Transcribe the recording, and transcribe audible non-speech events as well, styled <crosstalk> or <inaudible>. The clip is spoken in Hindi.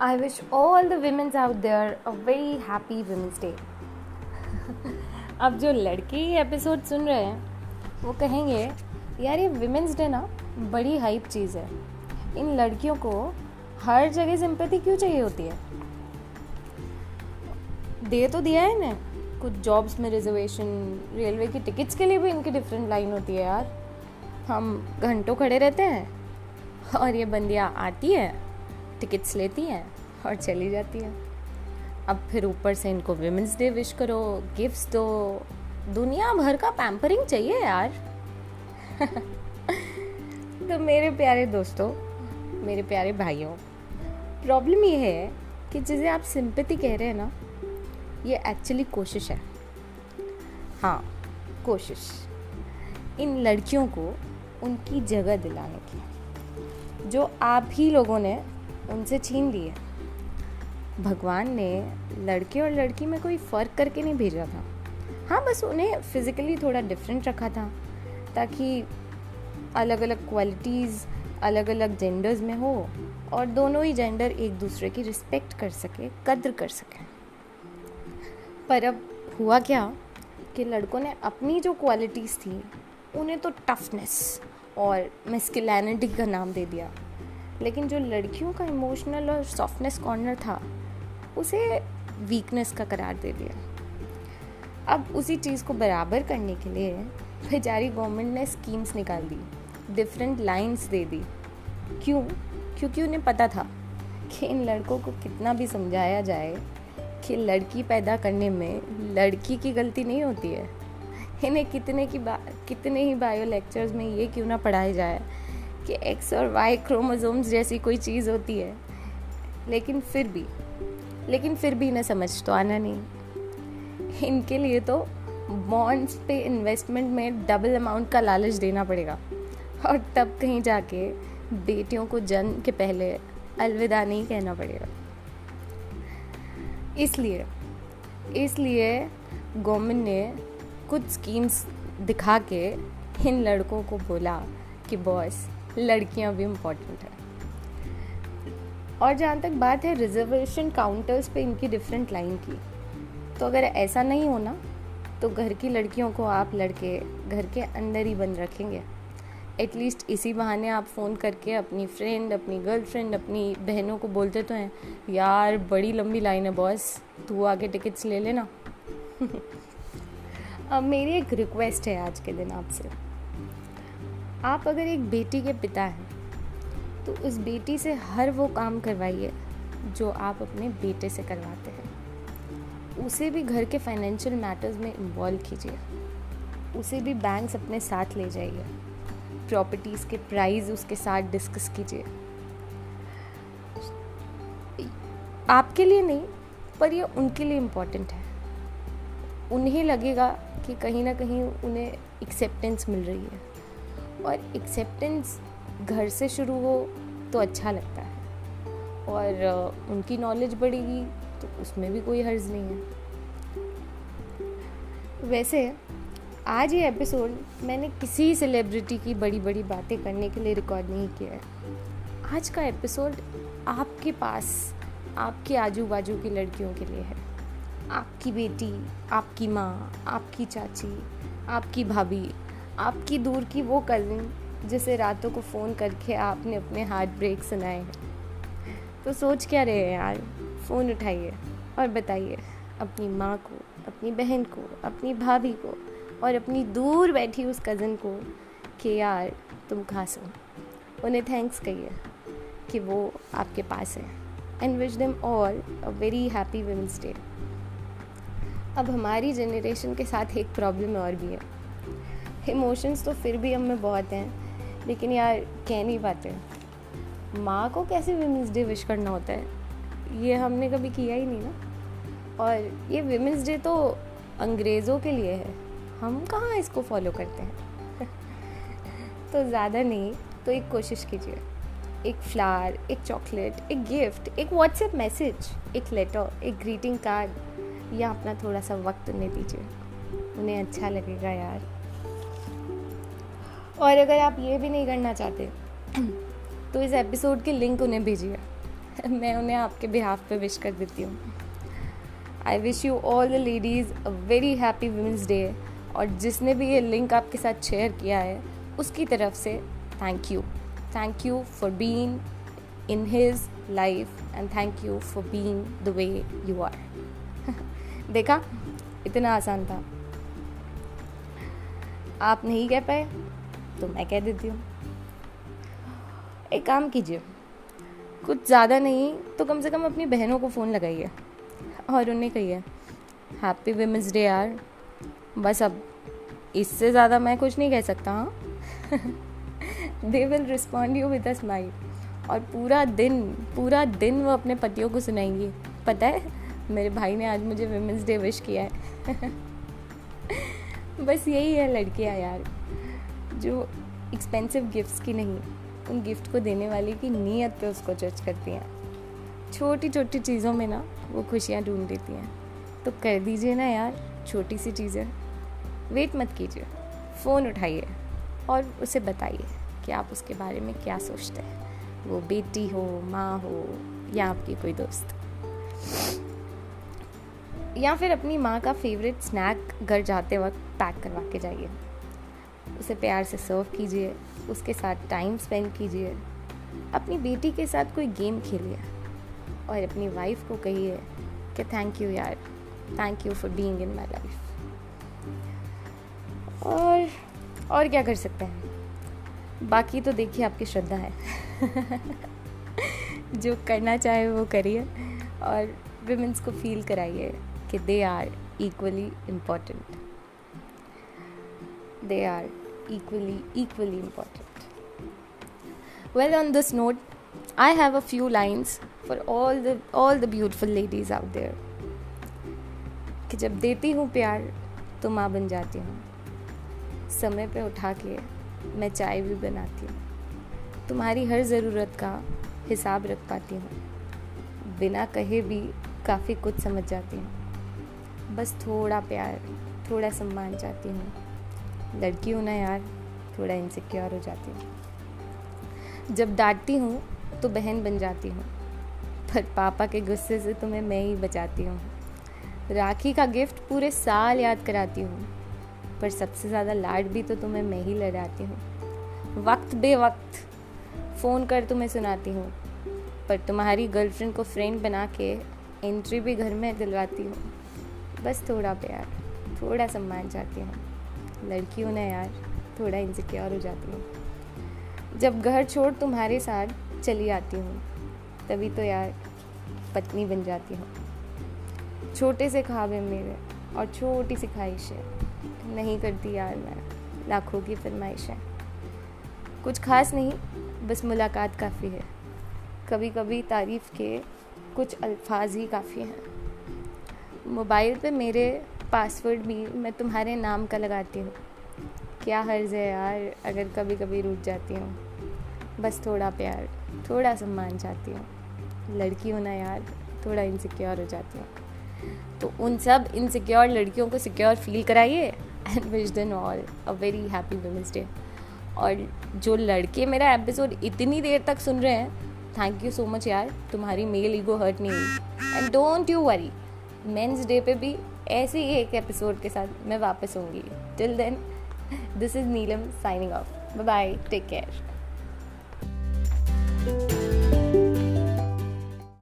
I wish all the women out there a very happy Women's Day. अब जो लड़के एपिसोड सुन रहे हैं, वो कहेंगे, यार ये विमेंस डे ना, बड़ी हाइप चीज़ है। इन लड़कियों को हर जगह सिंपैथी क्यों चाहिए होती है? दे तो दिया है ना कुछ जॉब्स में रिजर्वेशन रेलवे की टिकट्स के लिए भी इनकी डिफरेंट लाइन होती है यार। हम घंटों खड़े रहते हैं और ये बंदियाँ आती है। टिकट्स लेती हैं और चली जाती हैं। अब फिर ऊपर से इनको विमेंस डे विश करो गिफ्ट्स दो। दुनिया भर का पैम्परिंग चाहिए यार। <laughs> तो मेरे प्यारे दोस्तों, मेरे प्यारे भाइयों प्रॉब्लम ये है कि जिसे आप सिंपति कह रहे हैं ना, ये एक्चुअली कोशिश है। हाँ कोशिश। इन लड़कियों को उनकी जगह दिलाने की, जो आप ही लोगों ने उनसे छीन लिए। भगवान ने लड़के और लड़की में कोई फ़र्क करके नहीं भेजा था। हाँ बस उन्हें फिज़िकली थोड़ा डिफरेंट रखा था, ताकि अलग अलग क्वालिटीज़ अलग अलग जेंडर्स में हो और दोनों ही जेंडर एक दूसरे की रिस्पेक्ट कर सके, कद्र कर सके। पर अब हुआ क्या कि लड़कों ने अपनी जो क्वालिटीज़ थी, उन्हें तो टफनेस और मेस्किलैनिटी का नाम दे दिया। लेकिन जो लड़कियों का इमोशनल और सॉफ्टनेस कॉर्नर था, उसे वीकनेस का करार दे दिया। अब उसी चीज़ को बराबर करने के लिए बेचारी गवर्नमेंट ने स्कीम्स निकाल दी डिफरेंट लाइंस दे दी। क्यों? क्योंकि उन्हें पता था कि इन लड़कों को कितना भी समझाया जाए कि लड़की पैदा करने में लड़की की गलती नहीं होती है। इन्हें कितने की बा, कितने ही बायो लेक्चर्स में ये क्यों ना पढ़ाया जाए कि एक्स और वाई क्रोमोजोम्स जैसी कोई चीज़ होती है। लेकिन फिर भी, लेकिन फिर भी इन्हें समझ तो आना नहीं। इनके लिए तो बॉन्ड्स पे इन्वेस्टमेंट में डबल अमाउंट का लालच देना पड़ेगा। और तब कहीं जाके बेटियों को जन्म के पहले अलविदा नहीं कहना पड़ेगा। इसलिए इसलिए गवर्नमेंट ने कुछ स्कीम्स दिखा के इन लड़कों को बोला कि बॉस लड़कियाँ भी इम्पोर्टेंट हैं। और जहाँ तक बात है रिजर्वेशन काउंटर्स पे इनकी डिफरेंट लाइन की तो अगर ऐसा नहीं होना तो घर की लड़कियों को आप लड़के घर के अंदर ही बंद रखेंगे। एटलीस्ट इसी बहाने आप फ़ोन करके अपनी फ्रेंड अपनी गर्लफ्रेंड अपनी बहनों को बोलते तो हैं, यार, बड़ी लंबी लाइन है बॉस तू आके टिकट्स ले लेना। <laughs> अब मेरी एक रिक्वेस्ट है आज के दिन आपसे। आप अगर एक बेटी के पिता हैं तो उस बेटी से हर वो काम करवाइए जो आप अपने बेटे से करवाते हैं। उसे भी घर के फाइनेंशियल मैटर्स में इन्वॉल्व कीजिए। उसे भी बैंक्स अपने साथ ले जाइए। प्रॉपर्टीज़ के प्राइस उसके साथ डिस्कस कीजिए। आपके लिए नहीं, पर ये उनके लिए इंपॉर्टेंट है। उन्हें लगेगा कि कहीं ना कहीं उन्हें एक्सेप्टेंस मिल रही है। और एक्सेप्टेंस घर से शुरू हो तो अच्छा लगता है। और उनकी नॉलेज बढ़ेगी तो उसमें भी कोई हर्ज नहीं है। वैसे, आज ये एपिसोड मैंने किसी सेलिब्रिटी की बड़ी बड़ी बातें करने के लिए रिकॉर्ड नहीं किया है। आज का एपिसोड आपके पास, आपके आजू बाजू की लड़कियों के लिए है। आपकी बेटी, आपकी माँ, आपकी चाची, आपकी भाभी आपकी दूर की वो कज़न जिसे रातों को फ़ोन करके आपने अपने हार्ट ब्रेक सुनाए हैं। तो सोच क्या रहे हैं यार? फ़ोन उठाइए और बताइए, अपनी माँ को, अपनी बहन को, अपनी भाभी को और अपनी दूर बैठी उस कज़न को कि यार, तुम खास हो? उन्हें थैंक्स कहिए कि वो आपके पास है and wish them all a very happy women's day अब हमारी जनरेशन के साथ एक प्रॉब्लम और भी है। इमोशंस तो फिर भी हम में बहुत हैं। लेकिन यार, कह नहीं पाते। माँ को कैसे विमेंस डे विश करना होता है? ये हमने कभी किया ही नहीं ना। और ये विमेंस डे तो अंग्रेज़ों के लिए है। हम कहाँ इसको फॉलो करते हैं? <laughs> तो ज़्यादा नहीं तो एक कोशिश कीजिए। एक फ्लावर एक चॉकलेट एक गिफ्ट एक व्हाट्सएप मैसेज एक लेटर एक ग्रीटिंग कार्ड या अपना थोड़ा सा वक्त उन्हें दीजिए। उन्हें अच्छा लगेगा यार। और अगर आप ये भी नहीं करना चाहते तो इस एपिसोड की लिंक उन्हें भेजिए। मैं उन्हें आपके बिहाफ पे विश कर देती हूँ। I wish you all the ladies a very happy women's day और जिसने भी ये लिंक आपके साथ शेयर किया है, उसकी तरफ़ से thank you thank you for being in his life and thank you for being the way you are देखा? इतना आसान था। आप नहीं कह पाए? तो मैं कह देती हूँ। एक काम कीजिए, कुछ ज़्यादा नहीं तो कम से कम अपनी बहनों को फ़ोन लगाइए और उन्हें कहिए हैप्पी वेमेंस डे यार। बस अब इससे ज़्यादा मैं कुछ नहीं कह सकता हाँ? They will respond you with a smile और पूरा दिन पूरा दिन वो अपने पतियों को सुनाएँगी। पता है, मेरे भाई ने आज मुझे वुमेंस डे विश किया है। <laughs> बस यही है लड़कियाँ यार। जो एक्सपेंसिव गिफ्ट्स की नहीं, उन गिफ्ट को देने वाले की नीयत पे उसको जज करती हैं। छोटी छोटी चीज़ों में ना, वो खुशियाँ ढूंढ देती हैं। तो कर दीजिए ना यार छोटी सी चीज़ें। वेट मत कीजिए। फ़ोन उठाइए और उसे बताइए कि आप उसके बारे में क्या सोचते हैं। वो बेटी हो, माँ हो या आपकी कोई दोस्त। या फिर अपनी माँ का फेवरेट स्नैक घर जाते वक्त पैक करवा के जाइए। उसे प्यार से सर्व कीजिए, उसके साथ टाइम स्पेंड कीजिए, अपनी बेटी के साथ कोई गेम खेलिए और अपनी वाइफ को कहिए कि थैंक यू यार thank you for being in my life और और क्या कर सकते हैं? बाकी तो देखिए आपकी श्रद्धा है। <laughs> जो करना चाहे वो करिए और विमेंस को फील कराइए कि they are equally important they are equally equally important well on this note i have a few lines for all the all the beautiful ladies out there कि जब देती हूँ प्यार तो माँ बन जाती हूँ समय पे उठा के मैं चाय भी बनाती हूँ तुम्हारी हर ज़रूरत का हिसाब रख पाती हूँ बिना कहे भी काफ़ी कुछ समझ जाती हूँ बस थोड़ा प्यार थोड़ा सम्मान चाहती हूँ लड़की हूँ ना यार, थोड़ा इनसिक्योर हो जाती हूँ। जब डांटती हूँ तो बहन बन जाती हूँ। पर पापा के गुस्से से तुम्हें मैं ही बचाती हूँ। राखी का गिफ्ट पूरे साल याद कराती हूँ। पर सबसे ज़्यादा लाड भी तो तुम्हें मैं ही लड़ाती हूँ। वक्त बे वक्त फ़ोन कर तुम्हें सुनाती हूँ। पर तुम्हारी गर्लफ्रेंड को फ्रेंड बना के एंट्री भी घर में दिलवाती हूँ। बस थोड़ा प्यार, थोड़ा सम्मान चाहती हूँ। लड़की हूँ ना यार थोड़ा इनसिक्योर हो जाती हूँ। जब घर छोड़ तुम्हारे साथ चली आती हूँ, तभी तो यार पत्नी बन जाती हूँ। छोटे से ख्वाब है मेरे और छोटी सी है नहीं करती यार मैं, लाखों की फरमाइश। कुछ खास नहीं, बस मुलाकात काफ़ी है। कभी कभी तारीफ़ के कुछ अल्फाज ही काफ़ी हैं। मोबाइल पे मेरे पासवर्ड भी मैं तुम्हारे नाम का लगाती हूँ। क्या हर्ज है यार अगर कभी कभी रूठ जाती हूँ? बस थोड़ा प्यार, थोड़ा सम्मान चाहती हूँ। लड़की होना यार, थोड़ा इनसिक्योर हो जाती हूँ। तो उन सब इनसिक्योर लड़कियों को सिक्योर फील कराइए and wish then all a very happy women's day और जो लड़के मेरा एपिसोड इतनी देर तक सुन रहे हैं थैंक यू सो मच यार, तुम्हारी मेल ईगो हर्ट नहीं हुई। And don't you worry men's day पे भी ऐसे ही एक एपिसोड के साथ मैं वापस होंगी। Till then this is Neelam signing off bye take care